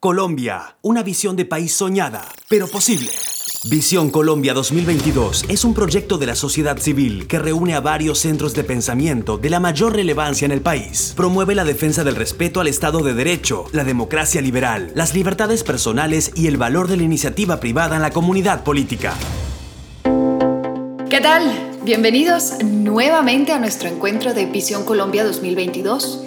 Colombia, una visión de país soñada, pero posible. Visión Colombia 2022 es un proyecto de la sociedad civil que reúne a varios centros de pensamiento de la mayor relevancia en el país. Promueve la defensa del respeto al Estado de Derecho, la democracia liberal, las libertades personales y el valor de la iniciativa privada en la comunidad política. ¿Qué tal? Bienvenidos nuevamente a nuestro encuentro de Visión Colombia 2022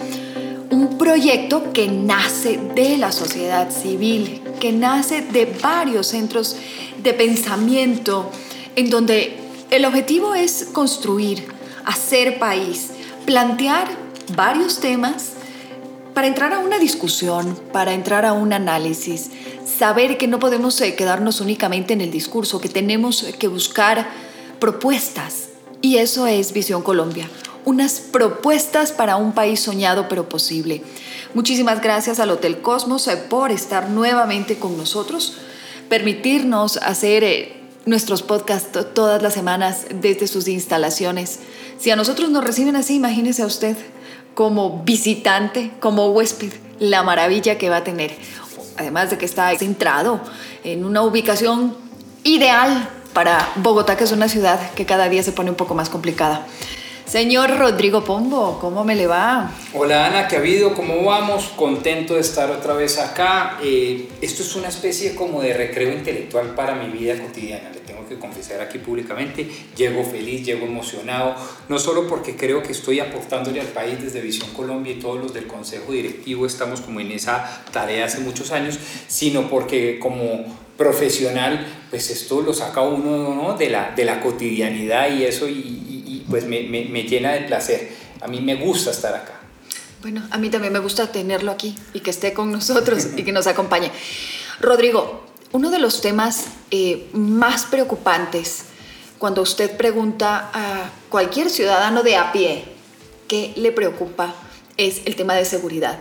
un proyecto que nace de la sociedad civil, que nace de varios centros de pensamiento, en donde el objetivo es construir, hacer país, plantear varios temas para entrar a una discusión, para entrar a un análisis, saber que no podemos eh, quedarnos únicamente en el discurso, que tenemos que buscar propuestas. Y eso es Visión Colombia, unas propuestas para un país soñado pero posible. Muchísimas gracias al Hotel Cosmos eh, por estar nuevamente con nosotros, permitirnos hacer eh, nuestros podcasts todas las semanas desde sus instalaciones. Si a nosotros nos reciben así, imagínese a usted como visitante, como huésped, la maravilla que va a tener. Además de que está centrado en una ubicación ideal para Bogotá, que es una ciudad que cada día se pone un poco más complicada. Señor Rodrigo Pombo, ¿cómo me le va? Hola Ana, ¿qué ha habido? ¿Cómo vamos? Contento de estar otra vez acá. Eh, esto es una especie como de recreo intelectual para mi vida cotidiana, le tengo que confesar aquí públicamente. Llego feliz, llego emocionado, no solo porque creo que estoy aportándole al país desde Visión Colombia y todos los del Consejo Directivo estamos como en esa tarea hace muchos años, sino porque como profesional, pues esto lo saca uno ¿no? de, la, de la cotidianidad y eso y pues me, me, llena de placer. A mí me gusta estar acá. Bueno, a mí también me gusta tenerlo aquí y que esté con nosotros y que nos acompañe. Rodrigo, uno de los temas eh, más preocupantes cuando usted pregunta a cualquier ciudadano de a pie qué le preocupa es el tema de seguridad.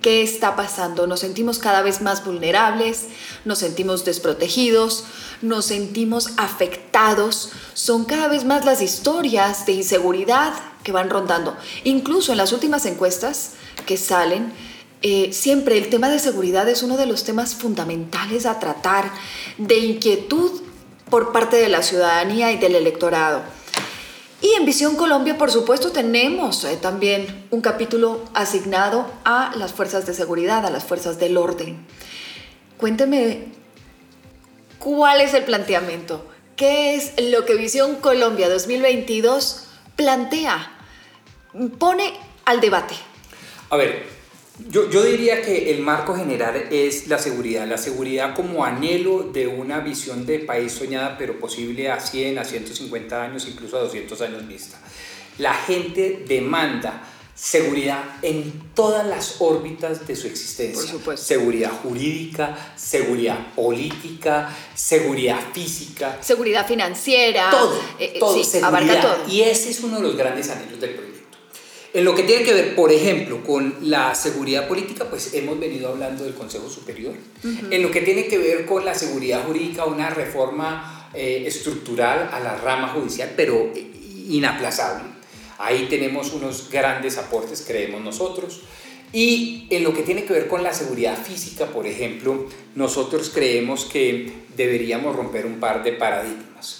¿Qué está pasando? Nos sentimos cada vez más vulnerables, nos sentimos desprotegidos, nos sentimos afectados. Son cada vez más las historias de inseguridad que van rondando. Incluso en las últimas encuestas que salen, eh, siempre el tema de seguridad es uno de los temas fundamentales a tratar, de inquietud por parte de la ciudadanía y del electorado. Y en Visión Colombia, por supuesto, tenemos eh, también un capítulo asignado a las fuerzas de seguridad, a las fuerzas del orden. Cuénteme, ¿cuál es el planteamiento? ¿Qué es lo que Visión Colombia 2022 plantea? Pone al debate. A ver, yo, yo, diría que el marco general es la seguridad, la seguridad como anhelo de una visión de país soñada, pero posible a 100, a 150 años, incluso a 200 años vista. La gente demanda seguridad en todas las órbitas de su existencia. Por supuesto. Seguridad jurídica, seguridad política, seguridad física. Seguridad financiera. Todo, eh, eh, todo, sí, abarca todo. Y ese es uno de los grandes anhelos del proyecto. En lo que tiene que ver, por ejemplo, con la seguridad política, pues hemos venido hablando del Consejo Superior. En lo que tiene que ver con la seguridad jurídica, una reforma eh, estructural a la rama judicial, pero inaplazable. Ahí tenemos unos grandes aportes, creemos nosotros. Y en lo que tiene que ver con la seguridad física, por ejemplo, nosotros creemos que deberíamos romper un par de paradigmas.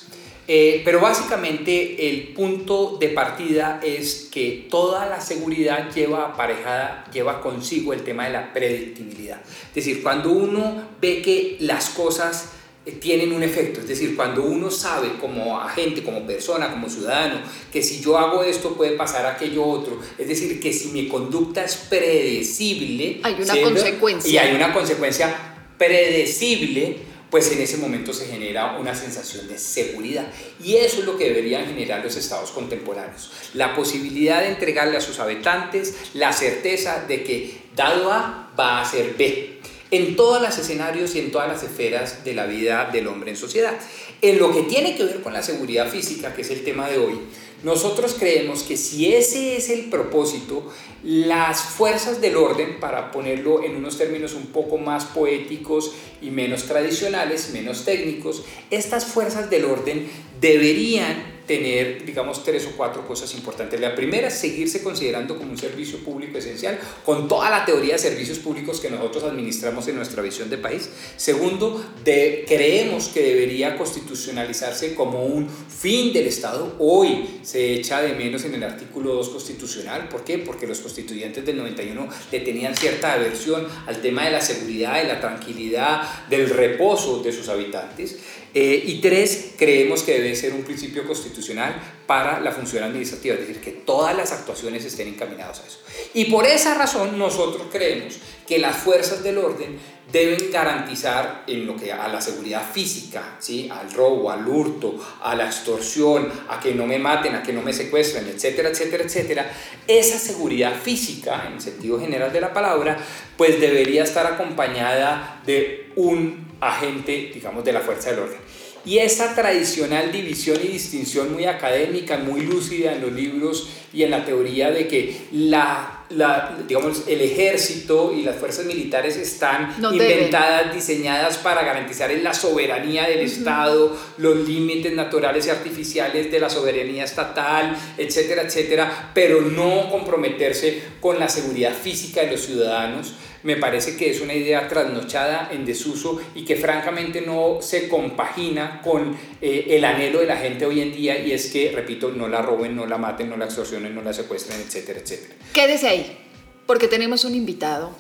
Eh, pero básicamente el punto de partida es que toda la seguridad lleva aparejada, lleva consigo el tema de la predictibilidad. Es decir, cuando uno ve que las cosas eh, tienen un efecto, es decir, cuando uno sabe como agente, como persona, como ciudadano, que si yo hago esto puede pasar aquello otro, es decir, que si mi conducta es predecible, hay una consecuencia. Y hay una consecuencia predecible, pues en ese momento se genera una sensación de seguridad. Y eso es lo que deberían generar los estados contemporáneos. La posibilidad de entregarle a sus habitantes la certeza de que dado A va a ser B en todos los escenarios y en todas las esferas de la vida del hombre en sociedad. En lo que tiene que ver con la seguridad física, que es el tema de hoy, nosotros creemos que si ese es el propósito, las fuerzas del orden, para ponerlo en unos términos un poco más poéticos y menos tradicionales, menos técnicos, estas fuerzas del orden deberían tener, digamos, tres o cuatro cosas importantes. La primera seguirse considerando como un servicio público esencial, con toda la teoría de servicios públicos que nosotros administramos en nuestra visión de país. Segundo, de, creemos que debería constitucionalizarse como un fin del Estado. Hoy se echa de menos en el artículo 2 constitucional. ¿Por qué? Porque los constituyentes del 91 le tenían cierta aversión al tema de la seguridad, de la tranquilidad, del reposo de sus habitantes. Eh, y tres, creemos que debe ser un principio constitucional para la función administrativa, es decir, que todas las actuaciones estén encaminadas a eso. Y por esa razón nosotros creemos que las fuerzas del orden deben garantizar en lo que a la seguridad física, ¿sí? al robo, al hurto, a la extorsión, a que no me maten, a que no me secuestren, etcétera, etcétera, etcétera, esa seguridad física, en sentido general de la palabra, pues debería estar acompañada de un agente, digamos, de la fuerza del orden. Y esa tradicional división y distinción muy académica, muy lúcida en los libros y en la teoría de que la, la digamos, el ejército y las fuerzas militares están inventadas, diseñadas para garantizar la soberanía del Estado, los límites naturales y artificiales de la soberanía estatal, etcétera, etcétera, pero no comprometerse con la seguridad física de los ciudadanos me parece que es una idea trasnochada en desuso y que francamente no se compagina con eh, el anhelo de la gente hoy en día y es que, repito, no la roben, no la maten, no la extorsionen, no la secuestren, etcétera, etcétera. Quédese ahí, porque tenemos un invitado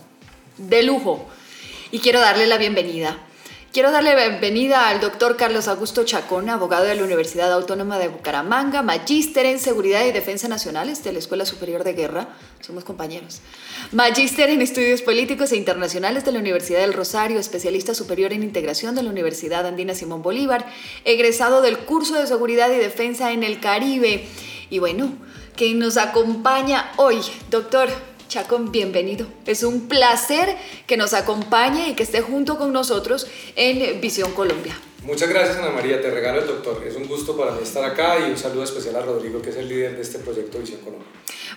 de lujo y quiero darle la bienvenida. Quiero darle bienvenida al doctor Carlos Augusto Chacón, abogado de la Universidad Autónoma de Bucaramanga, magíster en Seguridad y Defensa Nacionales de la Escuela Superior de Guerra, somos compañeros, magíster en Estudios Políticos e Internacionales de la Universidad del Rosario, especialista superior en Integración de la Universidad Andina Simón Bolívar, egresado del curso de Seguridad y Defensa en el Caribe. Y bueno, que nos acompaña hoy, doctor Chacón, bienvenido. Es un placer que nos acompañe y que esté junto con nosotros en Visión Colombia. Muchas gracias Ana María, te regalo el doctor. Es un gusto para mí estar acá y un saludo especial a Rodrigo, que es el líder de este proyecto Visión Colombia.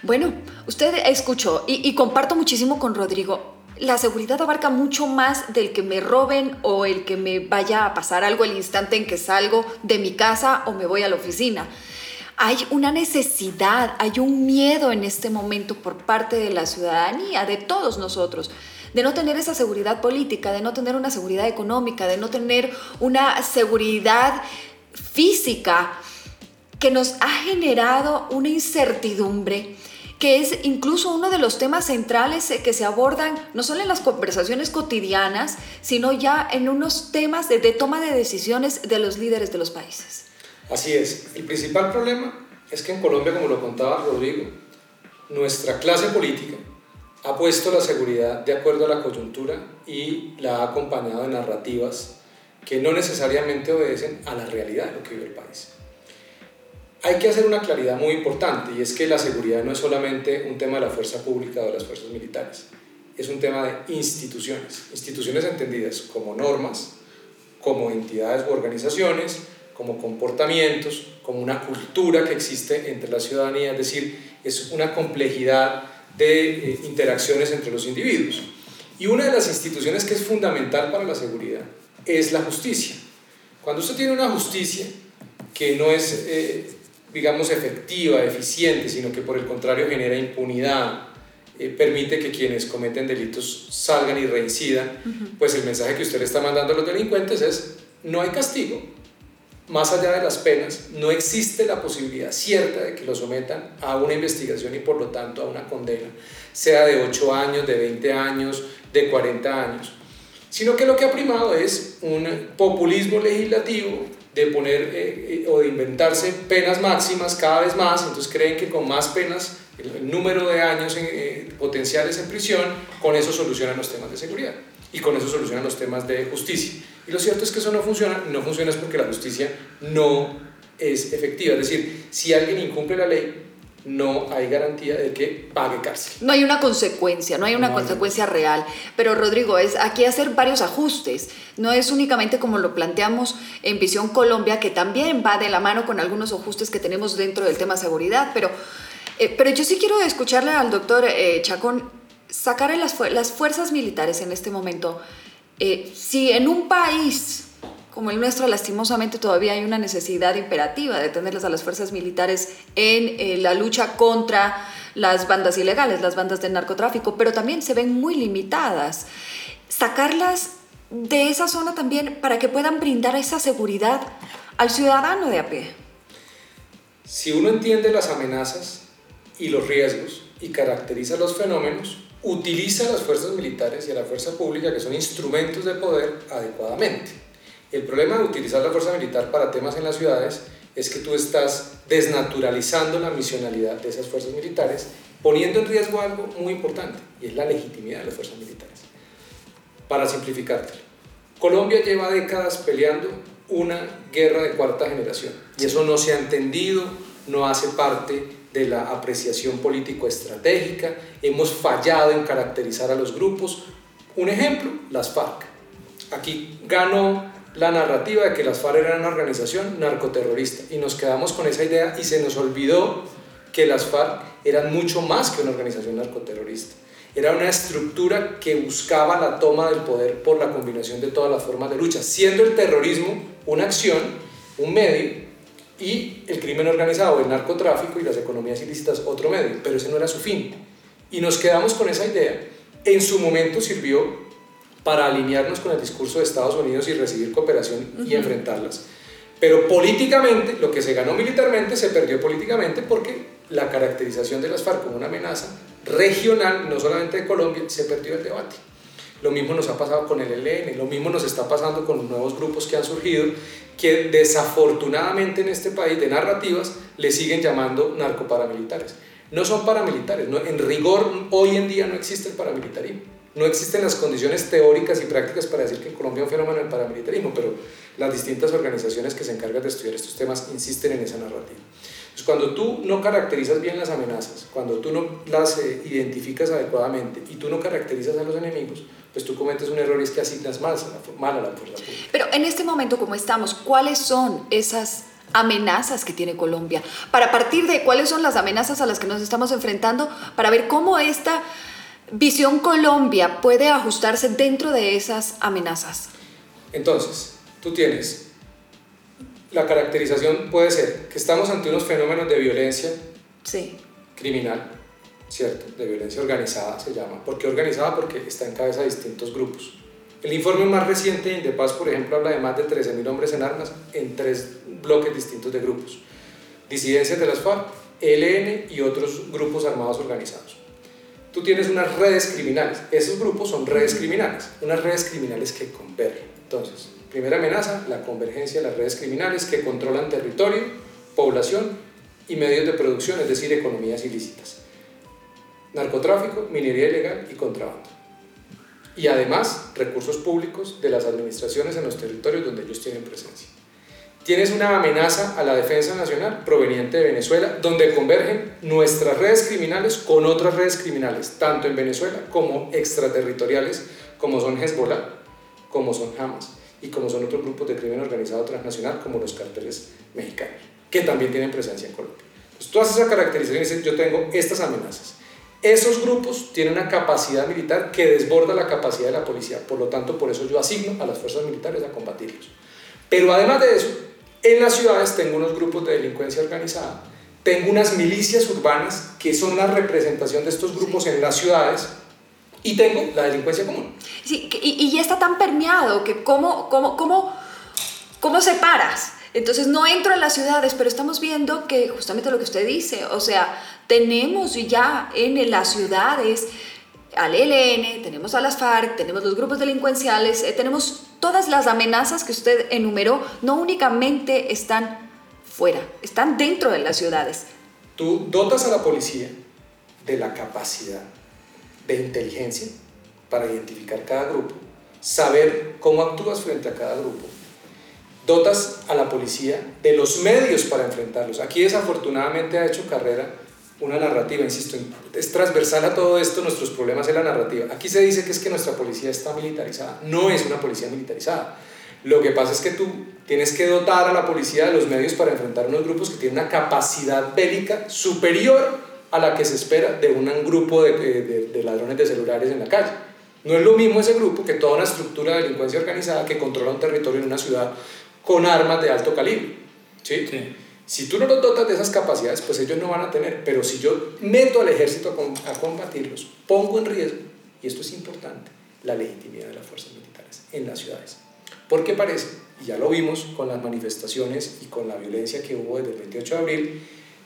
Bueno, usted escuchó y, y comparto muchísimo con Rodrigo. La seguridad abarca mucho más del que me roben o el que me vaya a pasar algo el instante en que salgo de mi casa o me voy a la oficina hay una necesidad, hay un miedo en este momento por parte de la ciudadanía, de todos nosotros, de no tener esa seguridad política, de no tener una seguridad económica, de no tener una seguridad física que nos ha generado una incertidumbre que es incluso uno de los temas centrales que se abordan no solo en las conversaciones cotidianas, sino ya en unos temas de, toma de decisiones de los líderes de los países. Así es. El principal problema es que en Colombia, como lo contaba Rodrigo, nuestra clase política ha puesto la seguridad de acuerdo a la coyuntura y la ha acompañado de narrativas que no necesariamente obedecen a la realidad de lo que vive el país. Hay que hacer una claridad muy importante y es que la seguridad no es solamente un tema de la fuerza pública o de las fuerzas militares, es un tema de instituciones, instituciones entendidas como normas, como entidades u organizaciones, como comportamientos, como una cultura que existe entre la ciudadanía, es decir, es una complejidad de eh, interacciones entre los individuos. Y una de las instituciones que es fundamental para la seguridad es la justicia. Cuando usted tiene una justicia que no es, eh, digamos, efectiva, eficiente, sino que por el contrario genera impunidad, eh, permite que quienes cometen delitos salgan y reincidan, pues el mensaje que usted le está mandando a los delincuentes es no hay castigo, más allá de las penas, no existe la posibilidad cierta de que lo sometan a una investigación y por lo tanto a una condena, sea de 8 años, de 20 años, de 40 años, sino que lo que ha primado es un populismo legislativo de poner eh, eh, o de inventarse penas máximas cada vez más, entonces creen que con más penas, el, número de años eh, potenciales en prisión, con eso solucionan los temas de seguridad y con eso solucionan los temas de justicia. Y lo cierto es que eso no funciona, no funciona es porque la justicia no es efectiva. Es decir, si alguien incumple la ley, no hay garantía de que pague cárcel. No hay una consecuencia, no hay una consecuencia real. Pero Rodrigo, es aquí hacer varios ajustes. No es únicamente como lo planteamos en Visión Colombia, que también va de la mano con algunos ajustes que tenemos dentro del tema seguridad. Pero, eh, pero yo sí quiero escucharle al doctor eh, Chacón sacar las, las fuerzas militares en este momento eh, si en un país como el nuestro, lastimosamente todavía hay una necesidad imperativa de tenerlas a las fuerzas militares en eh, la lucha contra las bandas ilegales, las bandas de narcotráfico, pero también se ven muy limitadas. Sacarlas de esa zona también para que puedan brindar esa seguridad al ciudadano de a pie. Si uno entiende las amenazas y los riesgos y caracteriza los fenómenos, utiliza las fuerzas militares y la fuerza pública, que son instrumentos de poder, adecuadamente. El problema de utilizar la fuerza militar para temas en las ciudades es que tú estás desnaturalizando la misionalidad de esas fuerzas militares, poniendo en riesgo algo muy importante, y es la legitimidad de las fuerzas militares. Para simplificarte, Colombia lleva décadas peleando una guerra de cuarta generación, y eso no se ha entendido, no hace parte de la apreciación político-estratégica, hemos fallado en caracterizar a los grupos. Un ejemplo, las FARC. Aquí ganó la narrativa de que las FARC eran una organización narcoterrorista y nos quedamos con esa idea y se nos olvidó que las FARC eran mucho más que una organización narcoterrorista. Era una estructura que buscaba la toma del poder por la combinación de todas las formas de lucha, siendo el terrorismo una acción, un medio, y el crimen organizado, el narcotráfico y las economías ilícitas otro medio, pero ese no era su fin. Y nos quedamos con esa idea. En su momento sirvió para alinearnos con el discurso de Estados Unidos y recibir cooperación y enfrentarlas. Pero políticamente, lo que se ganó militarmente se perdió políticamente porque la caracterización de las FARC como una amenaza regional, no solamente de Colombia, se perdió el debate. Lo mismo nos ha pasado con el ELN, lo mismo nos está pasando con los nuevos grupos que han surgido, que desafortunadamente en este país de narrativas le siguen llamando narcoparamilitares. No son paramilitares, no, en rigor hoy en día no existe el paramilitarismo. No existen las condiciones teóricas y prácticas para decir que en Colombia hay un fenómeno del paramilitarismo, pero las distintas organizaciones que se encargan de estudiar estos temas insisten en esa narrativa. Entonces, cuando tú no caracterizas bien las amenazas, cuando tú no las eh, identificas adecuadamente y tú no caracterizas a los enemigos, pues tú cometes un error y es que asignas mal a la, fuerza pública. Pero en este momento, como estamos, ¿cuáles son esas amenazas que tiene Colombia? Para partir de cuáles son las amenazas a las que nos estamos enfrentando, para ver cómo esta Visión Colombia puede ajustarse dentro de esas amenazas. Entonces, tú tienes, la caracterización puede ser que estamos ante unos fenómenos de violencia sí. criminal, ¿cierto? De violencia organizada se llama. ¿Por qué organizada? Porque está en cabeza de distintos grupos. El informe más reciente de Indepaz, por ejemplo, habla de más de 13.000 hombres en armas en tres bloques distintos de grupos. Disidencias de las FARC, ELN y otros grupos armados organizados tú tienes unas redes criminales. Esos grupos son redes criminales, unas redes criminales que convergen. Entonces, primera amenaza, la convergencia de las redes criminales que controlan territorio, población y medios de producción, es decir, economías ilícitas. Narcotráfico, minería ilegal y contrabando. Y además, recursos públicos de las administraciones en los territorios donde ellos tienen presencia tienes una amenaza a la defensa nacional proveniente de Venezuela, donde convergen nuestras redes criminales con otras redes criminales, tanto en Venezuela como extraterritoriales, como son Hezbollah, como son Hamas y como son otros grupos de crimen organizado transnacional, como los carteles mexicanos, que también tienen presencia en Colombia. Entonces tú haces esa yo tengo estas amenazas. Esos grupos tienen una capacidad militar que desborda la capacidad de la policía, por lo tanto, por eso yo asigno a las fuerzas militares a combatirlos. Pero además de eso, en las ciudades tengo unos grupos de delincuencia organizada, tengo unas milicias urbanas que son la representación de estos grupos en las ciudades y tengo la delincuencia común. Sí, y, y ya está tan permeado que cómo, cómo, cómo, cómo separas. Entonces no entro en las ciudades, pero estamos viendo que justamente lo que usted dice, o sea, tenemos ya en las ciudades al ELN, tenemos a las FARC, tenemos los grupos delincuenciales, eh, tenemos todas las amenazas que usted enumeró, no únicamente están fuera, están dentro de las ciudades. Tú dotas a la policía de la capacidad de inteligencia para identificar cada grupo, saber cómo actúas frente a cada grupo. Dotas a la policía de los medios para enfrentarlos. Aquí desafortunadamente ha hecho carrera una narrativa, insisto, es transversal a todo esto, nuestros problemas es la narrativa. Aquí se dice que es que nuestra policía está militarizada, no es una policía militarizada. Lo que pasa es que tú tienes que dotar a la policía de los medios para enfrentar unos grupos que tienen una capacidad bélica superior a la que se espera de un grupo de, de, de ladrones de celulares en la calle. No es lo mismo ese grupo que toda una estructura de delincuencia organizada que controla un territorio en una ciudad con armas de alto calibre. ¿sí? Si tú no los dotas de esas capacidades, pues ellos no van a tener. Pero si yo meto al ejército a, combatirlos, pongo en riesgo, y esto es importante, la legitimidad de las fuerzas militares en las ciudades. Porque parece, y ya lo vimos con las manifestaciones y con la violencia que hubo desde el 28 de abril,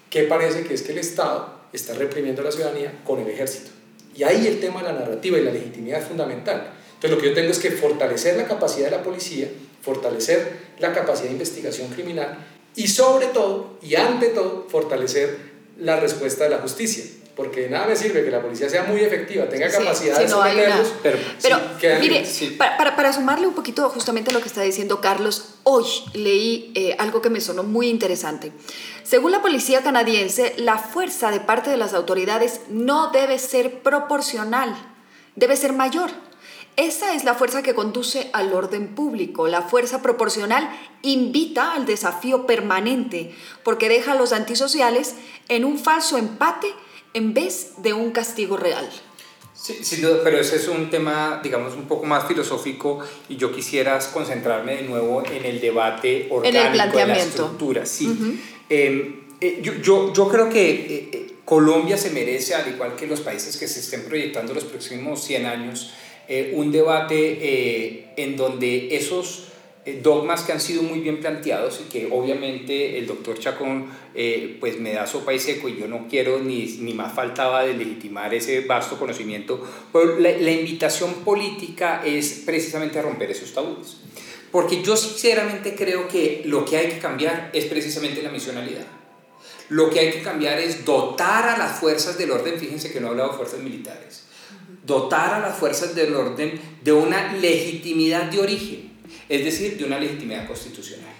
que parece que es que el Estado está reprimiendo a la ciudadanía con el ejército. Y ahí el tema de la narrativa y la legitimidad es fundamental. Entonces lo que yo tengo es que fortalecer la capacidad de la policía, fortalecer la capacidad de investigación criminal y sobre todo, y ante todo, fortalecer la respuesta de la justicia. Porque nada me sirve que la policía sea muy efectiva, tenga capacidad de someterlos, pero, pero mire, para, para, sumarle un poquito justamente a lo que está diciendo Carlos, hoy leí eh, algo que me sonó muy interesante. Según la policía canadiense, la fuerza de parte de las autoridades no debe ser proporcional, debe ser mayor. Esa es la fuerza que conduce al orden público. La fuerza proporcional invita al desafío permanente porque deja a los antisociales en un falso empate en vez de un castigo real. Sí, sí, pero ese es un tema, digamos, un poco más filosófico y yo quisiera concentrarme de nuevo en el debate orgánico en el planteamiento. de la estructura. Sí. Em, eh, yo, yo, yo, creo que eh, eh, Colombia se merece, al igual que los países que se estén proyectando los próximos 100 años, eh, un debate eh, en donde esos eh, dogmas que han sido muy bien planteados y que obviamente el doctor Chacón pues me da sopa y seco y yo no quiero ni, ni más faltaba de legitimar ese vasto conocimiento, pero la, la invitación política es precisamente a romper esos tabúes. Porque yo sinceramente creo que lo que hay que cambiar es precisamente la misionalidad. Lo que hay que cambiar es dotar a las fuerzas del orden, fíjense que no he hablado de fuerzas militares, dotar a las fuerzas del orden de una legitimidad de origen, es decir, de una legitimidad constitucional.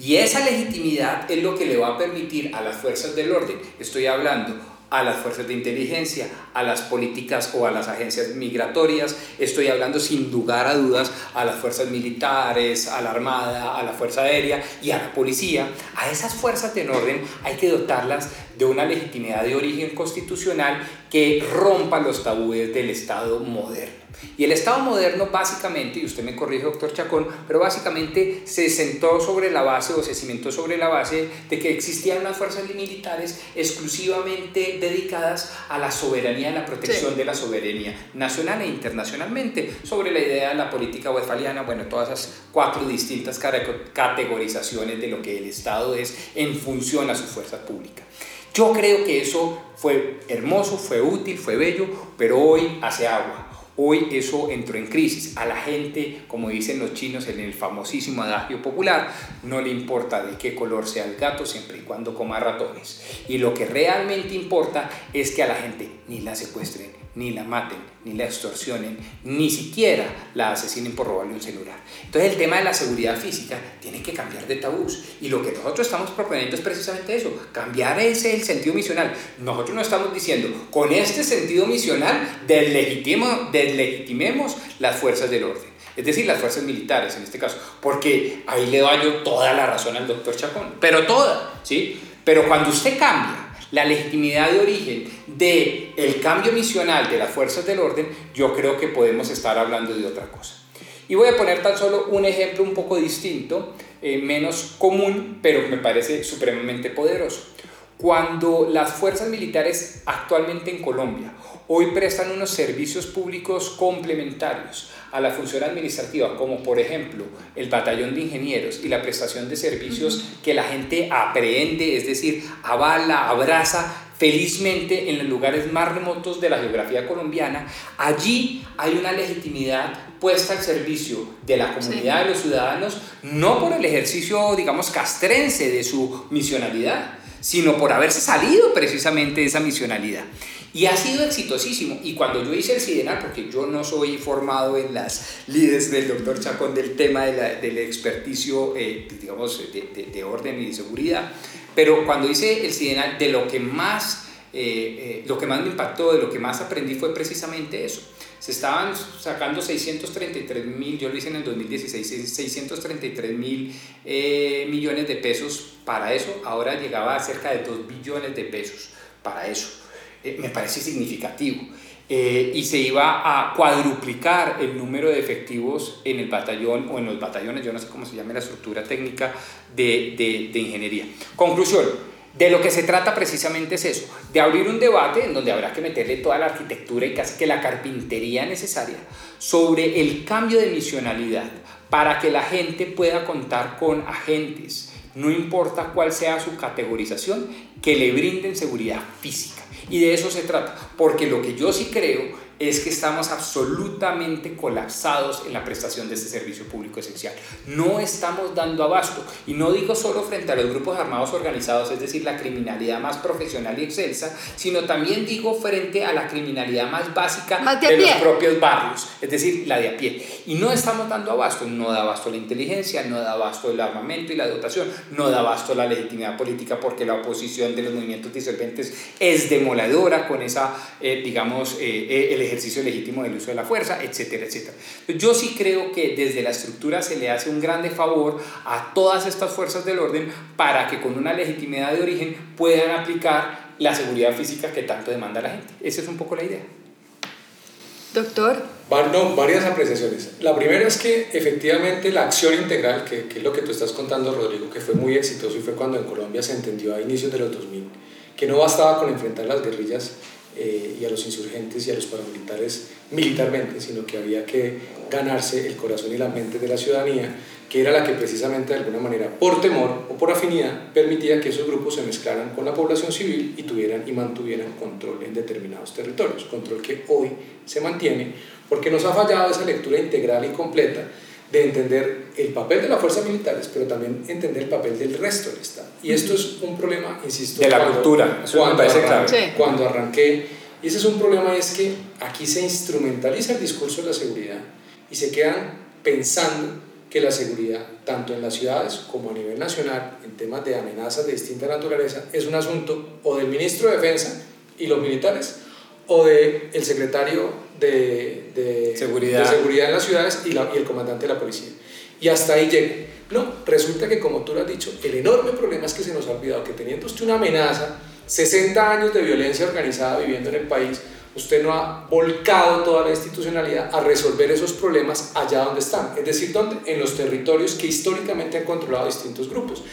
Y esa legitimidad es lo que le va a permitir a las fuerzas del orden, estoy hablando a las fuerzas de inteligencia, a las políticas o a las agencias migratorias, estoy hablando sin lugar a dudas a las fuerzas militares, a la Armada, a la Fuerza Aérea y a la Policía. A esas fuerzas de orden hay que dotarlas de una legitimidad de origen constitucional que rompa los tabúes del Estado moderno. Y el Estado moderno básicamente, y usted me corrige doctor Chacón, pero básicamente se sentó sobre la base o se cimentó sobre la base de que existían unas fuerzas militares exclusivamente dedicadas a la soberanía, a la protección de la soberanía nacional e internacionalmente, sobre la idea de la política westfaliana, bueno, todas esas cuatro distintas categorizaciones de lo que el Estado es en función a su fuerza pública. Yo creo que eso fue hermoso, fue útil, fue bello, pero hoy hace agua. Hoy eso entró en crisis. A la gente, como dicen los chinos en el famosísimo adagio popular, no le importa de qué color sea el gato siempre y cuando coma ratones. Y lo que realmente importa es que a la gente ni la secuestren, ni la maten, ni la extorsionen, ni siquiera la asesinen por robarle un celular. Entonces el tema de la seguridad física tiene que cambiar de tabús y lo que nosotros estamos proponiendo es precisamente eso, cambiar ese el sentido misional. Nosotros no estamos diciendo, con este sentido misional deslegitimemos las fuerzas del orden. Es decir, las fuerzas militares en este caso, porque ahí le doy yo toda la razón al doctor Chacón, pero toda, ¿sí? Pero cuando usted cambia la legitimidad de origen de el cambio misional de las fuerzas del orden, yo creo que podemos estar hablando de otra cosa. Y voy a poner tan solo un ejemplo un poco distinto, eh, menos común, pero me parece supremamente poderoso. Cuando las fuerzas militares actualmente en Colombia hoy prestan unos servicios públicos complementarios a la función administrativa, como por ejemplo el batallón de ingenieros y la prestación de servicios que la gente aprende, es decir, avala, abraza felizmente en los lugares más remotos de la geografía colombiana, allí hay una legitimidad puesta al servicio de la comunidad de los ciudadanos, no por el ejercicio, digamos, castrense de su misionalidad, sino por haberse salido precisamente de esa misionalidad. Y ha sido exitosísimo. Y cuando yo hice el SIDENAL, porque yo no soy formado en las lides del doctor Chacón del tema del experticio, eh, digamos, de, de, orden y de seguridad, pero cuando hice el SIDENAL, de lo que más, eh, eh, lo que más me impactó, de lo que más aprendí fue precisamente eso. Se estaban sacando 633 mil, yo lo hice en el 2016, 633 mil millones de pesos para eso, ahora llegaba a cerca de 2 billones de pesos para eso. Eh, me parece significativo. eh, y se iba a cuadruplicar el número de efectivos en el batallón o en los batallones, yo no sé cómo se llama la estructura técnica de, de, de ingeniería. Conclusión, de lo que se trata precisamente es eso, de abrir un debate en donde habrá que meterle toda la arquitectura y casi que la carpintería necesaria sobre el cambio de misionalidad para que la gente pueda contar con agentes, no importa cuál sea su categorización, que le brinden seguridad física. Y de eso se trata, porque lo que yo sí creo es que estamos absolutamente colapsados en la prestación de este servicio público esencial. No estamos dando abasto. Y no digo solo frente a los grupos armados organizados, es decir, la criminalidad más profesional y excelsa, sino también digo frente a la criminalidad más básica de, los propios barrios, es decir, la de a pie. Y no estamos dando abasto. No da abasto la inteligencia, no da abasto el armamento y la dotación, no da abasto la legitimidad política porque la oposición de los movimientos disolventes es demoledora con esa, eh, digamos, eh, eh ejercicio legítimo del uso de la fuerza, etcétera, etcétera. Yo sí creo que desde la estructura se le hace un grande favor a todas estas fuerzas del orden para que con una legitimidad de origen puedan aplicar la seguridad física que tanto demanda la gente. Esa es un poco la idea. Doctor. No, varias apreciaciones. La primera es que efectivamente la acción integral, que, que, es lo que tú estás contando, Rodrigo, que fue muy exitoso y fue cuando en Colombia se entendió a inicios de los 2000, que no bastaba con enfrentar las guerrillas eh, y a los insurgentes y a los paramilitares militarmente, sino que había que ganarse el corazón y la mente de la ciudadanía, que era la que precisamente de alguna manera, por temor o por afinidad, permitía que esos grupos se mezclaran con la población civil y tuvieran y mantuvieran control en determinados territorios, control que hoy se mantiene porque nos ha fallado esa lectura integral y completa de entender el papel de las fuerzas militares, pero también entender el papel del resto del Estado. Y esto es un problema, insisto, de la cultura, cuando, arranqué, cuando arranqué, y ese es un problema, es que aquí se instrumentaliza el discurso de la seguridad y se quedan pensando que la seguridad, tanto en las ciudades como a nivel nacional, en temas de amenazas de distinta naturaleza, es un asunto o del ministro de Defensa y los militares, o del el secretario de, de, seguridad. de, seguridad. en las ciudades y, y, el comandante de la policía. Y hasta ahí llega. No, resulta que como tú lo has dicho, el enorme problema es que se nos ha olvidado que teniendo usted una amenaza, 60 años de violencia organizada viviendo en el país, usted no ha volcado toda la institucionalidad a resolver esos problemas allá donde están, es decir, donde en los territorios que históricamente han controlado distintos grupos.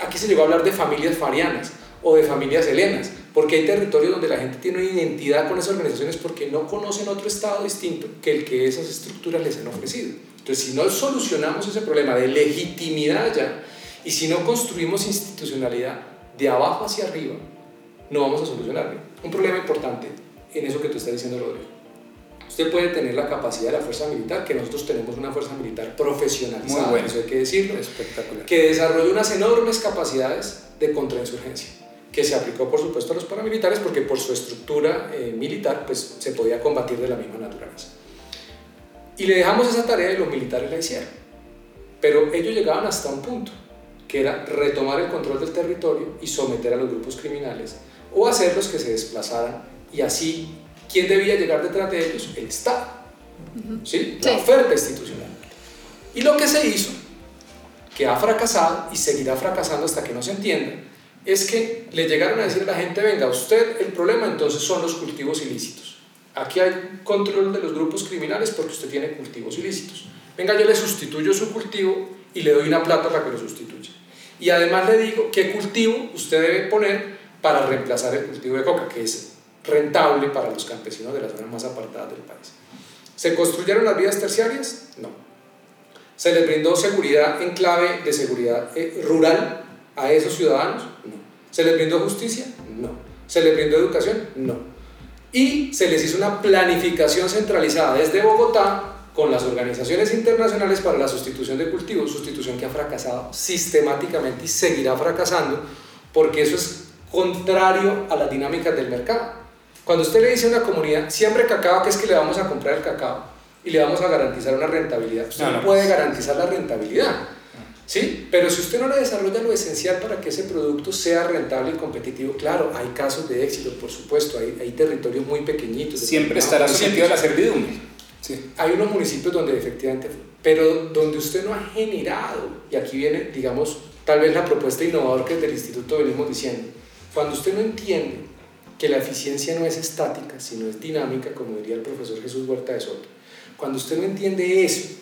Aquí se llegó a hablar de familias farianas o de familias helenas, porque hay territorios donde la gente tiene una identidad con esas organizaciones porque no conocen otro estado distinto que el que esas estructuras les han ofrecido. Entonces, si no solucionamos ese problema de legitimidad ya, y si no construimos institucionalidad de abajo hacia arriba, no vamos a solucionarlo. Un problema importante en eso que tú estás diciendo, Rodrigo. Usted puede tener la capacidad de la fuerza militar, que nosotros tenemos una fuerza militar profesionalizada, Muy eso hay que decirlo, espectacular, que desarrolla unas enormes capacidades de contrainsurgencia que se aplicó por supuesto a los paramilitares porque por su estructura eh, militar pues se podía combatir de la misma naturaleza. Y le dejamos esa tarea y los militares la hicieron. Pero ellos llegaban hasta un punto, que era retomar el control del territorio y someter a los grupos criminales o hacerlos que se desplazaran y así, ¿quién debía llegar detrás de ellos? El Estado. ¿Sí? La oferta institucional. Y lo que se hizo, que ha fracasado y seguirá fracasando hasta que no se entienda, es que le llegaron a decir a la gente, venga, usted el problema entonces son los cultivos ilícitos. Aquí hay control de los grupos criminales porque usted tiene cultivos ilícitos. Venga, yo le sustituyo su cultivo y le doy una plata para que lo sustituya. Y además le digo qué cultivo usted debe poner para reemplazar el cultivo de coca, que es rentable para los campesinos de las zonas más apartadas del país. ¿Se construyeron las vías terciarias? No. ¿Se les brindó seguridad en clave de seguridad eh, rural a esos ciudadanos? ¿Se les brindó justicia? No. ¿Se les brindó educación? No. Y se les hizo una planificación centralizada desde Bogotá con las organizaciones internacionales para la sustitución de cultivos, sustitución que ha fracasado sistemáticamente y seguirá fracasando porque eso es contrario a las dinámicas del mercado. Cuando usted le dice a una comunidad, siempre cacao, que es que le vamos a comprar el cacao y le vamos a garantizar una rentabilidad, usted no, no puede garantizar la rentabilidad ¿Sí? Pero si usted no le desarrolla lo esencial para que ese producto sea rentable y competitivo, claro, hay casos de éxito, por supuesto, hay, hay territorios muy pequeñitos. Siempre estará sometido a la servidumbre. Sí. Hay unos municipios donde efectivamente, pero donde usted no ha generado, y aquí viene, digamos, tal vez la propuesta innovadora que desde el instituto venimos diciendo, cuando usted no entiende que la eficiencia no es estática, sino es dinámica, como diría el profesor Jesús Huerta de Soto. Cuando usted no entiende eso,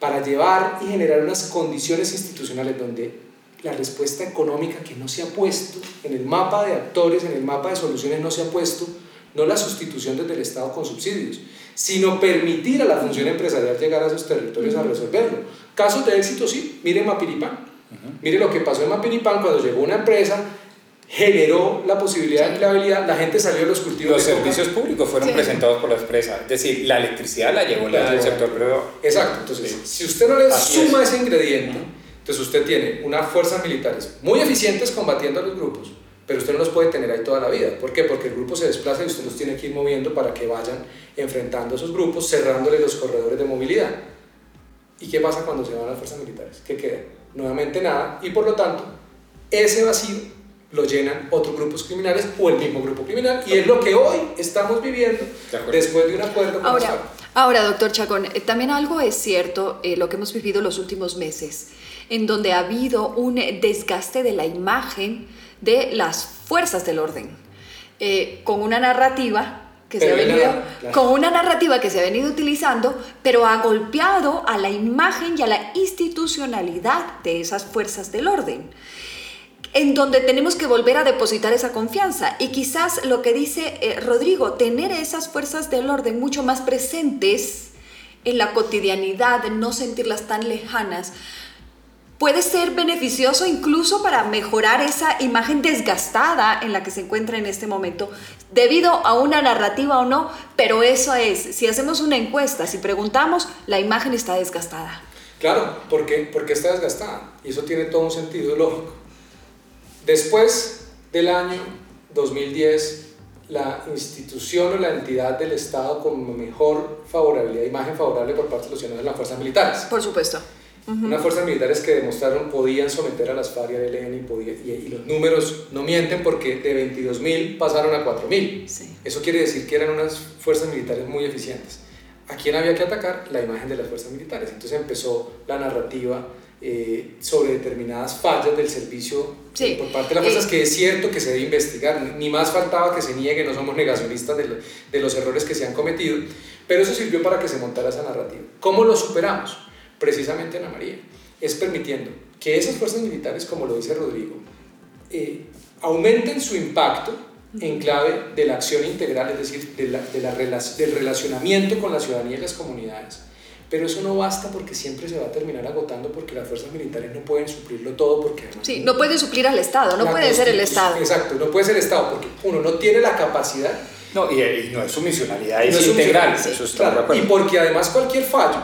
para llevar y generar unas condiciones institucionales donde la respuesta económica que no se ha puesto en el mapa de actores, en el mapa de soluciones no se ha puesto, no la sustitución desde el Estado con subsidios, sino permitir a la función empresarial llegar a esos territorios a resolverlo. Casos de éxito, sí, mire Mapiripán. Mire lo que pasó en Mapiripán cuando llegó una empresa, generó la posibilidad de empleabilidad, la gente salió de los cultivos. Los servicios públicos fueron presentados por la empresa, es decir, la electricidad la llevó la, el sector privado. Exacto, entonces, si usted no le suma ese ingrediente, entonces usted tiene unas fuerzas militares muy eficientes combatiendo a los grupos, pero usted no los puede tener ahí toda la vida. ¿Por qué? Porque el grupo se desplaza y usted los tiene que ir moviendo para que vayan enfrentando a esos grupos, cerrándole los corredores de movilidad. ¿Y qué pasa cuando se van las fuerzas militares? ¿Qué queda? Nuevamente nada, y por lo tanto, ese vacío lo llenan otros grupos criminales o el mismo grupo criminal, y es lo que hoy estamos viviendo después de un acuerdo con ahora, ahora, doctor Chacón, eh, también algo es cierto, eh, lo que hemos vivido los últimos meses, en donde ha habido un desgaste de la imagen de las fuerzas del orden, eh, con una narrativa que se ha venido, con una narrativa que se ha venido utilizando, pero ha golpeado a la imagen y a la institucionalidad de esas fuerzas del orden en donde tenemos que volver a depositar esa confianza. Y quizás lo que dice eh, Rodrigo, tener esas fuerzas del orden mucho más presentes en la cotidianidad, no sentirlas tan lejanas, puede ser beneficioso incluso para mejorar esa imagen desgastada en la que se encuentra en este momento, debido a una narrativa o no, pero eso es, si hacemos una encuesta, si preguntamos, la imagen está desgastada. Claro, ¿por qué? Porque está desgastada. Y eso tiene todo un sentido lógico. Después del año 2010, la institución o la entidad del Estado con mejor favorabilidad, imagen favorable por parte de los ciudadanos, las fuerzas militares. Por supuesto. Unas fuerzas militares que demostraron podían someter a las FARC y al ELN y, y, los números no mienten porque de 22.000 pasaron a 4.000. Sí. Eso quiere decir que eran unas fuerzas militares muy eficientes. ¿A quién había que atacar? La imagen de las fuerzas militares. Entonces empezó la narrativa eh, sobre determinadas fallas del servicio eh, por parte de las fuerzas, que es cierto que se debe investigar, ni más faltaba que se niegue, no somos negacionistas de, de los errores que se han cometido, pero eso sirvió para que se montara esa narrativa. ¿Cómo lo superamos? Precisamente, Ana María, es permitiendo que esas fuerzas militares, como lo dice Rodrigo, eh, aumenten su impacto en clave de la acción integral, es decir, de la, de la, del relacionamiento con la ciudadanía y las comunidades pero eso no basta porque siempre se va a terminar agotando porque las fuerzas militares no pueden suplirlo todo porque Sí, no puede suplir al Estado, no puede ser el Estado. Exacto, no puede ser el Estado porque uno no tiene la capacidad. No, y, no es su misionalidad, es, integral. Eso y porque además cualquier fallo,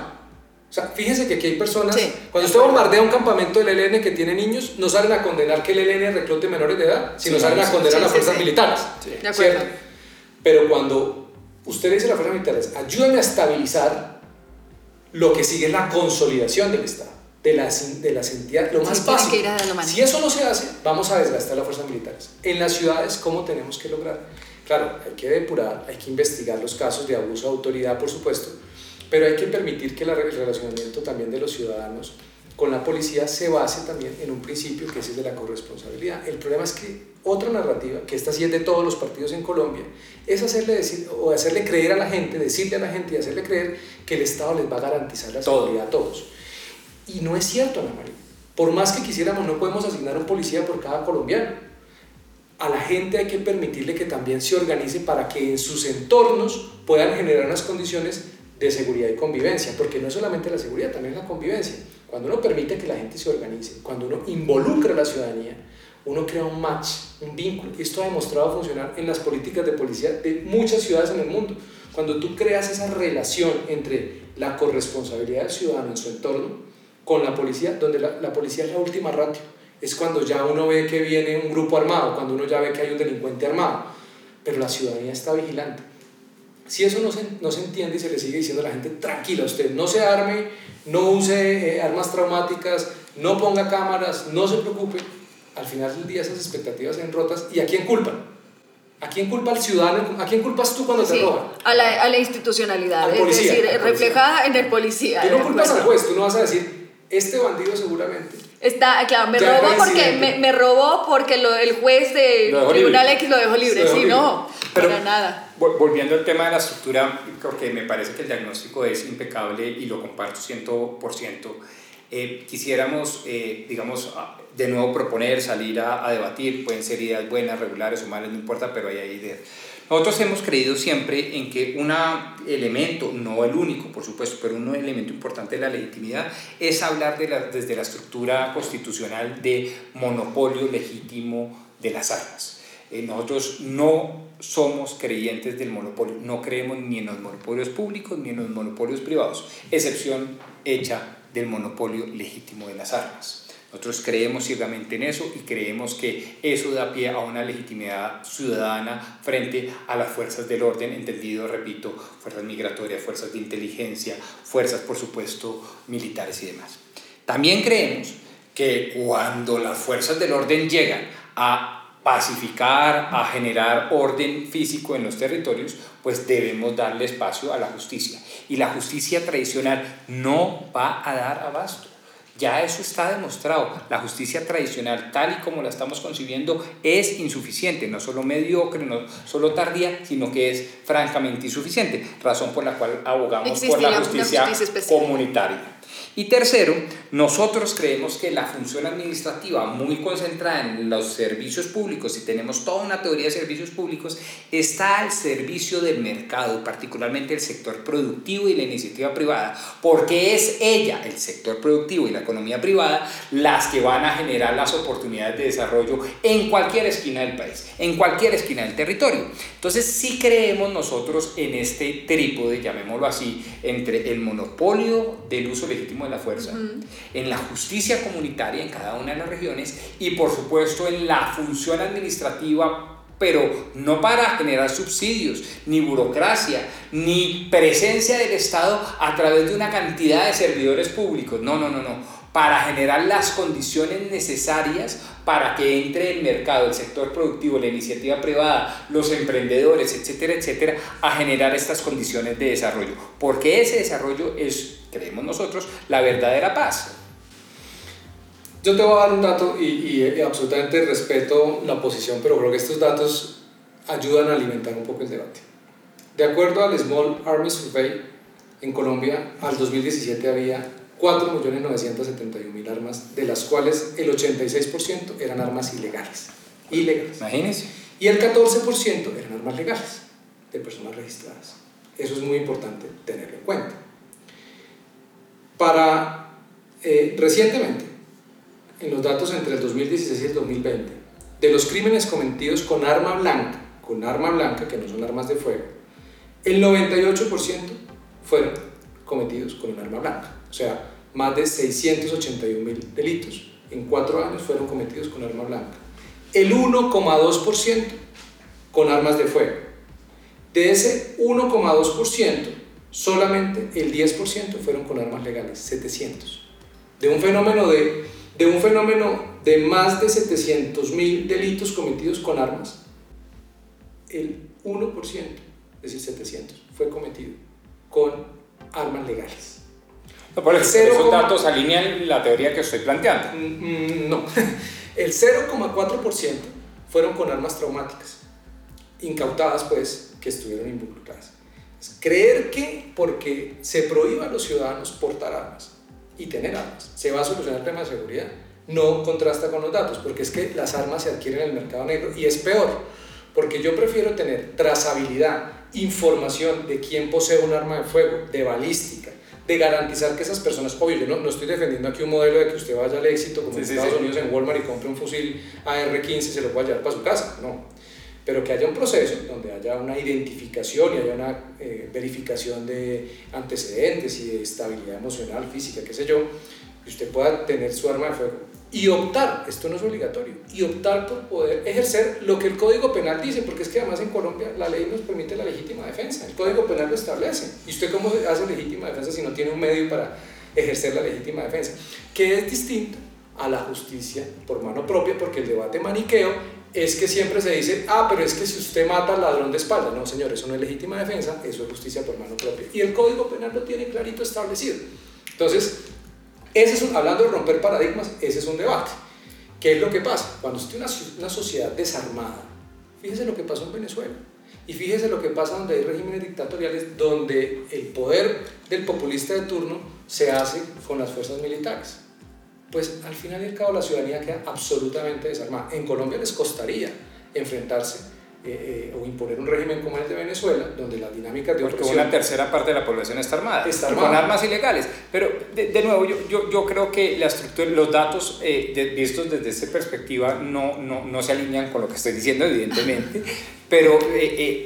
o sea, fíjense que aquí hay personas, cuando usted bombardea un campamento del ELN que tiene niños, no salen a condenar que el ELN reclute menores de edad, sino salen a condenar a las fuerzas militares. De acuerdo. Pero cuando usted le dice a las fuerzas militares, ayúdame a estabilizar lo que sigue es la consolidación del Estado, de las, de las entidades, lo más fácil. Si eso no se hace, vamos a desgastar las fuerzas militares. En las ciudades, ¿cómo tenemos que lograr? Claro, hay que depurar, hay que investigar los casos de abuso de autoridad, por supuesto, pero hay que permitir que el relacionamiento también de los ciudadanos con la policía se base también en un principio que es el de la corresponsabilidad. El problema es que otra narrativa, que esta sí es de todos los partidos en Colombia, es hacerle decir o hacerle creer a la gente, decirle a la gente y hacerle creer que el Estado les va a garantizar la seguridad a todos. Y no es cierto, Ana María. Por más que quisiéramos, no podemos asignar un policía por cada colombiano. A la gente hay que permitirle que también se organice para que en sus entornos puedan generar unas condiciones de seguridad y convivencia, porque no es solamente la seguridad, también la convivencia. Cuando uno permite que la gente se organice, cuando uno involucra a la ciudadanía, uno crea un match, un vínculo. Esto ha demostrado funcionar en las políticas de policía de muchas ciudades en el mundo. Cuando tú creas esa relación entre la corresponsabilidad del ciudadano en su entorno con la policía, donde la, la policía es la última ratio, es cuando ya uno ve que viene un grupo armado, cuando uno ya ve que hay un delincuente armado, pero la ciudadanía está vigilante. Si eso no se, no se entiende y se le sigue diciendo a la gente, tranquila, usted no se arme, no use eh, armas traumáticas, no ponga cámaras, no se preocupe, al final del día esas expectativas se ven rotas. ¿Y a quién culpan? ¿A quién culpa al ciudadano? ¿A quién culpas tú cuando te roban? A la, a la institucionalidad, es decir, reflejada en el policía. Tú no culpas al juez, tú no vas a decir, este bandido seguramente Está, claro, me robó porque, me, me, robó porque el juez de Tribunal X lo dejó libre, sí, no, Pero, para nada. Volviendo al tema de la estructura, porque me parece que el diagnóstico es impecable y lo comparto 100%. Eh, quisiéramos, eh, digamos, de nuevo proponer, salir a, a, debatir, pueden ser ideas buenas, regulares o malas, no importa, pero hay ideas. Nosotros hemos creído siempre en que un elemento, no el único por supuesto, pero un elemento importante de la legitimidad es hablar de la, desde la estructura constitucional de monopolio legítimo de las armas. Eh, nosotros no somos creyentes del monopolio, no creemos ni en los monopolios públicos ni en los monopolios privados, excepción hecha del monopolio legítimo de las armas. Nosotros creemos ciegamente en eso y creemos que eso da pie a una legitimidad ciudadana frente a las fuerzas del orden, entendido, repito, fuerzas migratorias, fuerzas de inteligencia, fuerzas, por supuesto, militares y demás. También creemos que cuando las fuerzas del orden llegan a pacificar, a generar orden físico en los territorios, pues debemos darle espacio a la justicia. Y la justicia tradicional no va a dar abasto. Ya eso está demostrado. La justicia tradicional, tal y como la estamos concibiendo, es insuficiente, no solo mediocre, no solo tardía, sino que es francamente insuficiente, razón por la cual abogamos por la justicia comunitaria. Y tercero, nosotros creemos que la función administrativa muy concentrada en los servicios públicos, y tenemos toda una teoría de servicios públicos, está al servicio del mercado, particularmente el sector productivo y la iniciativa privada, porque es ella, el sector productivo y la economía privada, las que van a generar las oportunidades de desarrollo en cualquier esquina del país, en cualquier esquina del territorio. Entonces sí creemos nosotros en este trípode, llamémoslo así, entre el monopolio del uso legítimo de la fuerza, en la justicia comunitaria en cada una de las regiones y por supuesto en la función administrativa pero no para generar subsidios, ni burocracia, ni presencia del Estado a través de una cantidad de servidores públicos. No, no, no, no. Para generar las condiciones necesarias para que entre el mercado, el sector productivo, la iniciativa privada, los emprendedores, etcétera, etcétera, a generar estas condiciones de desarrollo. Porque ese desarrollo es creemos nosotros, la verdadera paz. Yo te voy a dar un dato y, y, absolutamente respeto la posición, pero creo que estos datos ayudan a alimentar un poco el debate. De acuerdo al Small Army Survey, en Colombia al 2017 había 4.971.000 armas, de las cuales el 86% eran armas ilegales. Ilegales. Imagínense. Y el 14% eran armas legales, de personas registradas. Eso es muy importante tenerlo en cuenta. Para eh, recientemente, en los datos entre el 2016 y el 2020, de los crímenes cometidos con arma blanca, con arma blanca, que no son armas de fuego, el 98% fueron cometidos con un arma blanca. Sea, más de 681 mil delitos en cuatro años fueron cometidos con arma blanca. El 1,2% con armas de fuego. De ese 1,2%, solamente el 10% fueron con armas legales, 700. De un fenómeno de, de, un fenómeno de más de 700 mil delitos cometidos con armas, el 1%, es decir, 700, fue cometido con armas legales. No, por esos datos alinean la teoría que estoy planteando. Mm, mm, no, el 0,4% fueron con armas traumáticas, incautadas pues, que estuvieron involucradas. Creer que porque se prohíba a los ciudadanos portar armas y tener armas se va a solucionar el tema de seguridad no contrasta con los datos, porque es que las armas se adquieren en el mercado negro y es peor, porque yo prefiero tener trazabilidad, información de quién posee un arma de fuego, de balística, de garantizar que esas personas, obvio, yo no, no estoy defendiendo aquí un modelo de que usted vaya al éxito como en Estados Unidos en Walmart y compre un fusil AR-15 y se lo pueda llevar para su casa, no. Pero que haya un proceso donde haya una identificación y haya una eh, verificación de antecedentes y de estabilidad emocional, física, qué sé yo, que usted pueda tener su arma de fuego y optar, esto no es obligatorio, y optar por poder ejercer lo que el Código Penal dice, porque es que además en Colombia la ley nos permite la legítima defensa, el Código Penal lo establece. ¿Y usted cómo hace legítima defensa si no tiene un medio para ejercer la legítima defensa? Que es distinto a la justicia por mano propia, porque el debate maniqueo es que siempre se dice, ah, pero es que si usted mata al ladrón de espalda, no señor, eso no es legítima defensa, eso es justicia por mano propia. Y el Código Penal lo tiene clarito establecido. Entonces, Ese es hablando de romper paradigmas, ese es un debate. ¿Qué es lo que pasa? Cuando usted una sociedad desarmada, fíjese lo que pasó en Venezuela. Y fíjese lo que pasa donde hay regímenes dictatoriales, donde el poder del populista de turno se hace con las fuerzas militares. Pues al final y al cabo la ciudadanía queda absolutamente desarmada. En Colombia les costaría enfrentarse eh, eh, o imponer un régimen como el de Venezuela, donde las dinámicas de Porque una tercera parte de la población está armada, está con armas ilegales. Pero, de, nuevo, yo, yo, yo, creo que la estructura, los datos eh, vistos desde esta perspectiva no, no, no, se alinean con lo que estoy diciendo, evidentemente, pero,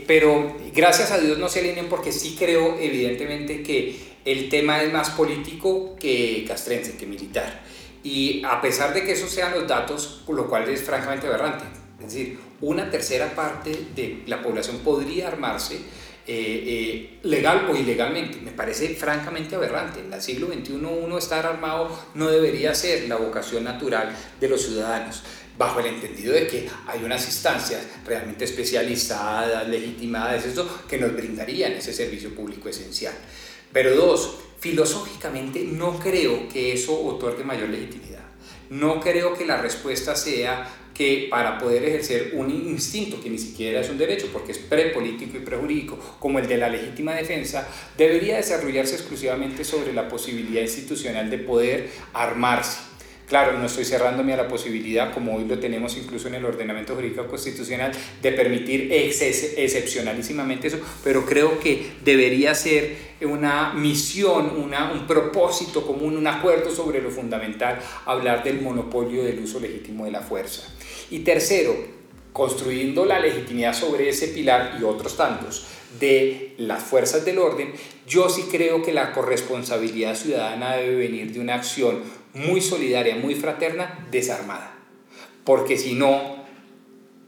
pero gracias a Dios no se alinean porque sí creo, evidentemente, que el tema es más político que castrense, que militar. Y a pesar de que esos sean los datos, lo cual es francamente aberrante. Es decir, una tercera parte de la población podría armarse eh, eh, legal o ilegalmente. Me parece francamente aberrante. En el siglo XXI uno estar armado no debería ser la vocación natural de los ciudadanos bajo el entendido de que hay unas instancias realmente especializadas, legitimadas, eso, que nos brindarían ese servicio público esencial. Pero dos, filosóficamente no creo que eso otorgue mayor legitimidad. No creo que la respuesta sea que para poder ejercer un instinto que ni siquiera es un derecho porque es prepolítico y prejurídico como el de la legítima defensa, debería desarrollarse exclusivamente sobre la posibilidad institucional de poder armarse Claro, no estoy cerrándome a la posibilidad, como hoy lo tenemos incluso en el ordenamiento jurídico constitucional, de permitir excepcionalísimamente eso, pero creo que debería ser una misión, una, un propósito común, un acuerdo sobre lo fundamental, hablar del monopolio del uso legítimo de la fuerza. Y tercero, construyendo la legitimidad sobre ese pilar y otros tantos de las fuerzas del orden, yo sí creo que la corresponsabilidad ciudadana debe venir de una acción muy solidaria, muy fraterna, desarmada. Porque si no,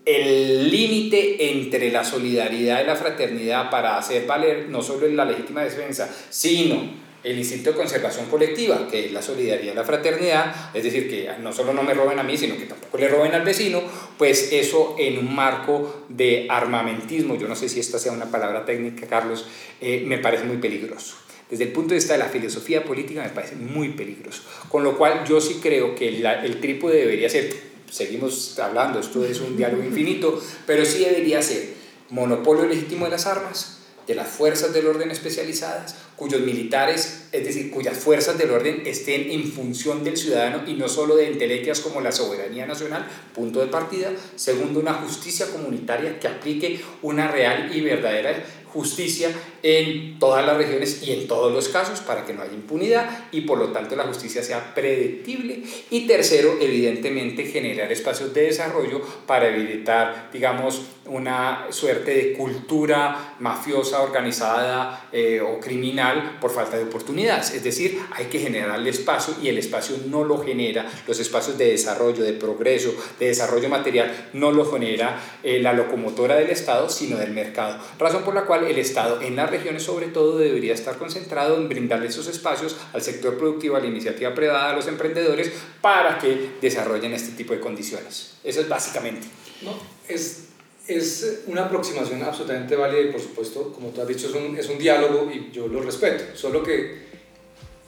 el límite entre la solidaridad y la fraternidad para hacer valer no solo la legítima defensa, sino el instinto de conservación colectiva, que es la solidaridad la fraternidad, es decir, que no solo no me roben a mí, sino que tampoco le roben al vecino, pues eso en un marco de armamentismo, yo no sé si esta sea una palabra técnica, Carlos, eh, me parece muy peligroso desde el punto de vista de la filosofía política me parece muy peligroso. Con lo cual yo sí creo que el trípode debería ser, seguimos hablando, esto es un diálogo infinito, pero sí debería ser monopolio legítimo de las armas, de las fuerzas del orden especializadas, cuyos militares, es decir, cuyas fuerzas del orden estén en función del ciudadano y no solo de entelequias como la soberanía nacional, punto de partida. Segundo, una justicia comunitaria que aplique una real y verdadera justicia en todas las regiones y en todos los casos para que no haya impunidad y por lo tanto la justicia sea predictible. Y tercero, evidentemente, generar espacios de desarrollo para evitar, digamos, una suerte de cultura mafiosa, organizada eh, o criminal por falta de oportunidades. Es decir, hay que generar el espacio y el espacio no lo genera, los espacios de desarrollo, de progreso, de desarrollo material, no lo genera eh, la locomotora del Estado, sino del mercado. Razón por la cual el Estado en las regiones sobre todo debería estar concentrado en brindarle esos espacios al sector productivo, a la iniciativa privada, a los emprendedores, para que desarrollen este tipo de condiciones. Eso es básicamente. No, es, es una aproximación absolutamente válida y por supuesto, como tú has dicho, es un, es un diálogo y yo lo respeto, solo que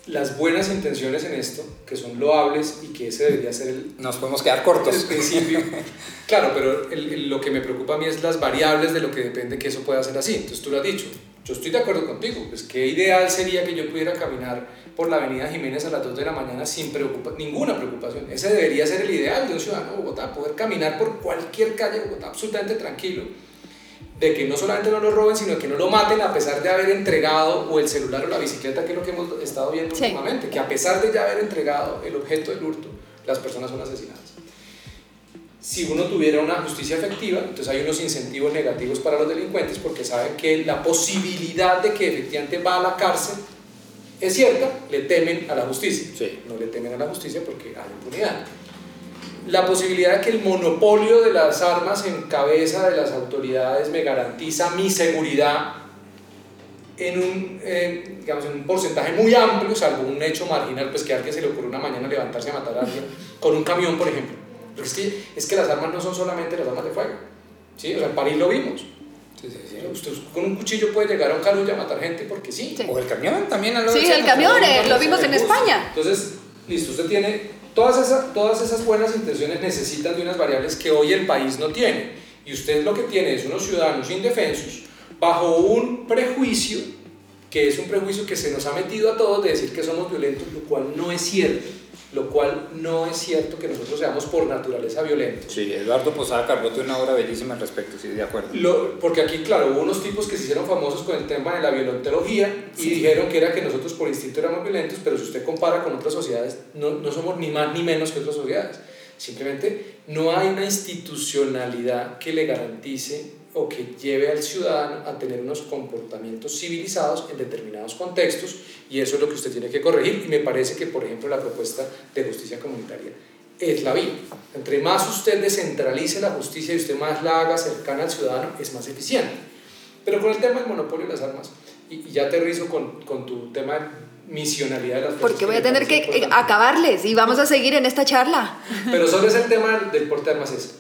las buenas intenciones en esto, que son loables y que ese debería ser el... Nos podemos quedar cortos. El principio. claro, pero lo que me preocupa a mí es las variables de lo que depende que eso pueda ser así. Entonces tú lo has dicho. Yo estoy de acuerdo contigo. Pues qué ideal sería que yo pudiera caminar por la avenida Jiménez a las 2 de la mañana sin preocupa ninguna preocupación. Ese debería ser el ideal de un ciudadano de Bogotá, poder caminar por cualquier calle de Bogotá absolutamente tranquilo de que no solamente no lo roben, sino que no lo maten a pesar de haber entregado o el celular o la bicicleta, que es lo que hemos estado viendo últimamente, que a pesar de ya haber entregado el objeto del hurto, las personas son asesinadas. Si uno tuviera una justicia efectiva, entonces hay unos incentivos negativos para los delincuentes porque saben que la posibilidad de que efectivamente va a la cárcel es cierta, le temen a la justicia. No le temen a la justicia porque hay impunidad la posibilidad de que el monopolio de las armas en cabeza de las autoridades me garantiza mi seguridad en un, digamos, en un porcentaje muy amplio, salvo un hecho marginal, pues que a alguien se le ocurre una mañana levantarse a matar a alguien con un camión, por ejemplo. Pero es que, es que las armas no son solamente las armas de fuego. ¿sí? O sea, en París lo vimos. Sí, sí, Usted con un cuchillo puede llegar a un carro y a matar gente porque sí. O el camión también. sí, el camión, eh, lo vimos en España. Entonces, listo, usted tiene todas esas, todas esas buenas intenciones necesitan de unas variables que hoy el país no tiene. Y usted lo que tiene es unos ciudadanos indefensos bajo un prejuicio que es un prejuicio que se nos ha metido a todos de decir que somos violentos, lo cual no es cierto lo cual no es cierto que nosotros seamos por naturaleza violentos. Sí, Eduardo Posada Carbote una obra bellísima al respecto, sí, de acuerdo. porque aquí, claro, hubo unos tipos que se hicieron famosos con el tema de la violentología y dijeron que era que nosotros por instinto éramos violentos, pero si usted compara con otras sociedades, no, no somos ni más ni menos que otras sociedades. Simplemente no hay una institucionalidad que le garantice o que lleve al ciudadano a tener unos comportamientos civilizados en determinados contextos y eso es lo que usted tiene que corregir y me parece que por ejemplo la propuesta de justicia comunitaria es la vía. Entre más usted descentralice la justicia y usted más la haga cercana al ciudadano es más eficiente. Pero con el tema del monopolio de las armas, y, ya aterrizo con, con tu tema de misionalidad de las Porque voy a tener que acabarles y vamos a seguir en esta charla. Pero solo es el tema del porte de armas es,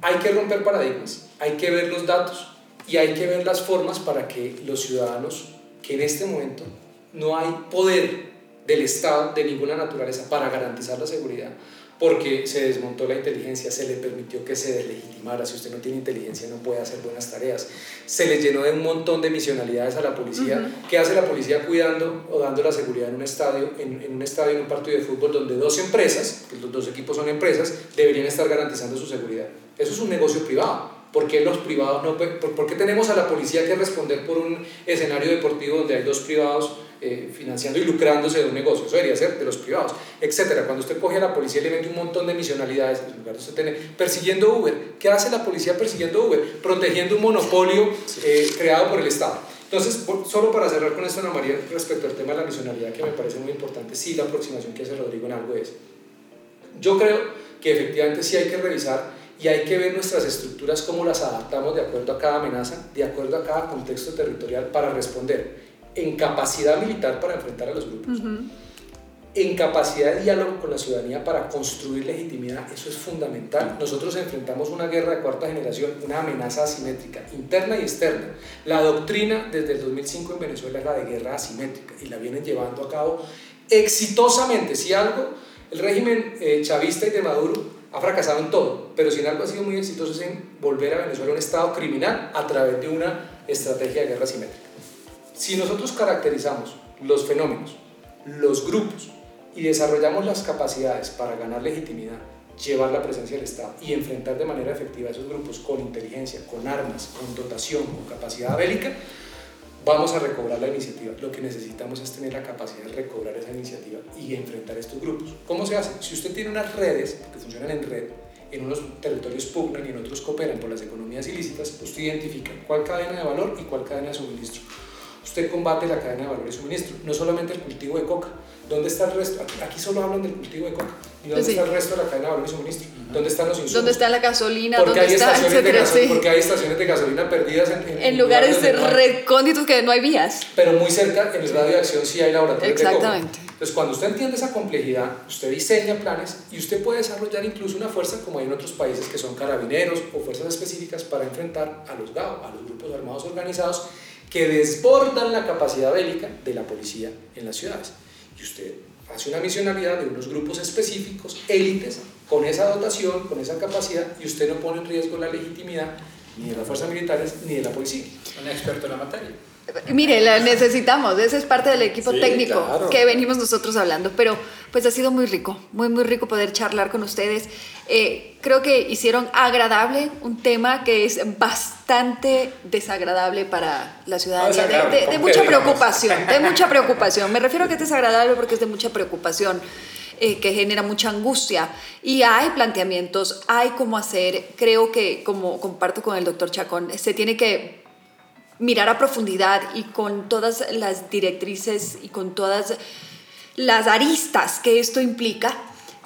hay que romper paradigmas hay que ver los datos y hay que ver las formas para que los ciudadanos, que en este momento no hay poder del Estado de ninguna naturaleza para garantizar la seguridad, porque se desmontó la inteligencia, se le permitió que se deslegitimara, si usted no tiene inteligencia no puede hacer buenas tareas, se le llenó de un montón de misionalidades a la policía, ¿qué hace la policía cuidando o dando la seguridad en un estadio, en, en, un estadio, en un partido de fútbol donde dos empresas, los dos equipos son empresas, deberían estar garantizando su seguridad? Eso es un negocio privado ¿Por qué los privados no por, qué tenemos a la policía que responder por un escenario deportivo donde hay dos privados eh, financiando y lucrándose de un negocio? Eso debería ser de los privados, etcétera. Cuando usted coge a la policía y le mete un montón de misionalidades, en lugar de usted tener, persiguiendo Uber, ¿qué hace la policía persiguiendo Uber? Protegiendo un monopolio eh, creado por el Estado. Entonces, solo para cerrar con esto, Ana María, respecto al tema de la misionalidad, que me parece muy importante, sí, la aproximación que hace Rodrigo en algo es. Yo creo que efectivamente sí hay que revisar y hay que ver nuestras estructuras, cómo las adaptamos de acuerdo a cada amenaza, de acuerdo a cada contexto territorial para responder en capacidad militar para enfrentar a los grupos, en capacidad de diálogo con la ciudadanía para construir legitimidad, eso es fundamental. Nosotros enfrentamos una guerra de cuarta generación, una amenaza asimétrica, interna y externa. La doctrina desde el 2005 en Venezuela es la de guerra asimétrica y la vienen llevando a cabo exitosamente. Si algo, el régimen eh, chavista y de Maduro ha fracasado en todo, pero sin algo ha sido muy exitoso es en volver a Venezuela un estado criminal a través de una estrategia de guerra simétrica. Si nosotros caracterizamos los fenómenos, los grupos y desarrollamos las capacidades para ganar legitimidad, llevar la presencia del Estado y enfrentar de manera efectiva a esos grupos con inteligencia, con armas, con dotación, con capacidad bélica, vamos a recobrar la iniciativa. Lo que necesitamos es tener la capacidad de recobrar esa iniciativa y enfrentar estos grupos. ¿Cómo se hace? Si usted tiene unas redes que funcionan en red, en unos territorios pugnan y en otros cooperan por las economías ilícitas, usted identifica cuál cadena de valor y cuál cadena de suministro. Usted combate la cadena de valor y suministro, no solamente el cultivo de coca. ¿Dónde está el resto? Aquí, solo hablan del cultivo de coca. ¿Y dónde está el resto de la cadena de valor y suministro? ¿Dónde están los insumos? ¿Dónde está la gasolina? Porque, ¿Dónde hay, está, estaciones de gasolina, porque hay estaciones de gasolina perdidas en, en, lugares, recónditos que no hay vías. Pero muy cerca, en el radio de acción, sí hay laboratorios Exactamente. de coca. Entonces, cuando usted entiende esa complejidad, usted diseña planes y usted puede desarrollar incluso una fuerza como hay en otros países que son carabineros o fuerzas específicas para enfrentar a los GAO, a los grupos armados organizados que desbordan la capacidad bélica de la policía en las ciudades. Usted hace una misionalidad de unos grupos específicos, élites, con esa dotación, con esa capacidad, y usted no pone en riesgo la legitimidad ni de las fuerzas militares ni de la policía. Un experto en la materia. Mire, la necesitamos, ese es parte del equipo técnico que venimos nosotros hablando, pero pues ha sido muy rico, muy, muy rico poder charlar con ustedes. Eh, creo que hicieron agradable un tema que es bastante desagradable para la ciudadanía, de, mucha preocupación, de mucha preocupación. Me refiero a que es desagradable porque es de mucha preocupación. Eh, que genera mucha angustia. Y hay planteamientos, hay cómo hacer. Creo que, como comparto con el doctor Chacón, se tiene que mirar a profundidad y con todas las directrices y con todas las aristas que esto implica.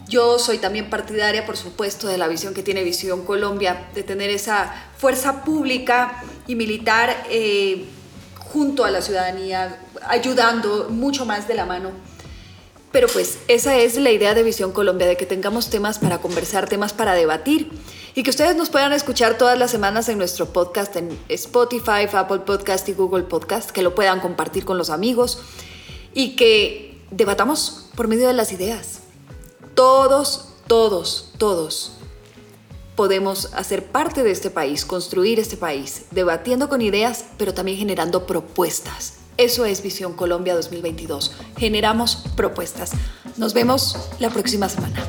Yo soy también partidaria, por supuesto, de la visión que tiene Visión Colombia, de tener esa fuerza pública y militar eh, junto a la ciudadanía, ayudando mucho más de la mano. Pero pues esa es la idea de Visión Colombia, de que tengamos temas para conversar, temas para debatir y que ustedes nos puedan escuchar todas las semanas en nuestro podcast en Spotify, Apple Podcast y Google Podcast, que lo puedan compartir con los amigos y que debatamos por medio de las ideas. Todos, todos, todos podemos hacer parte de este país, construir este país, debatiendo con ideas, pero también generando propuestas. Eso es Visión Colombia 2022. Generamos propuestas. Nos vemos la próxima semana.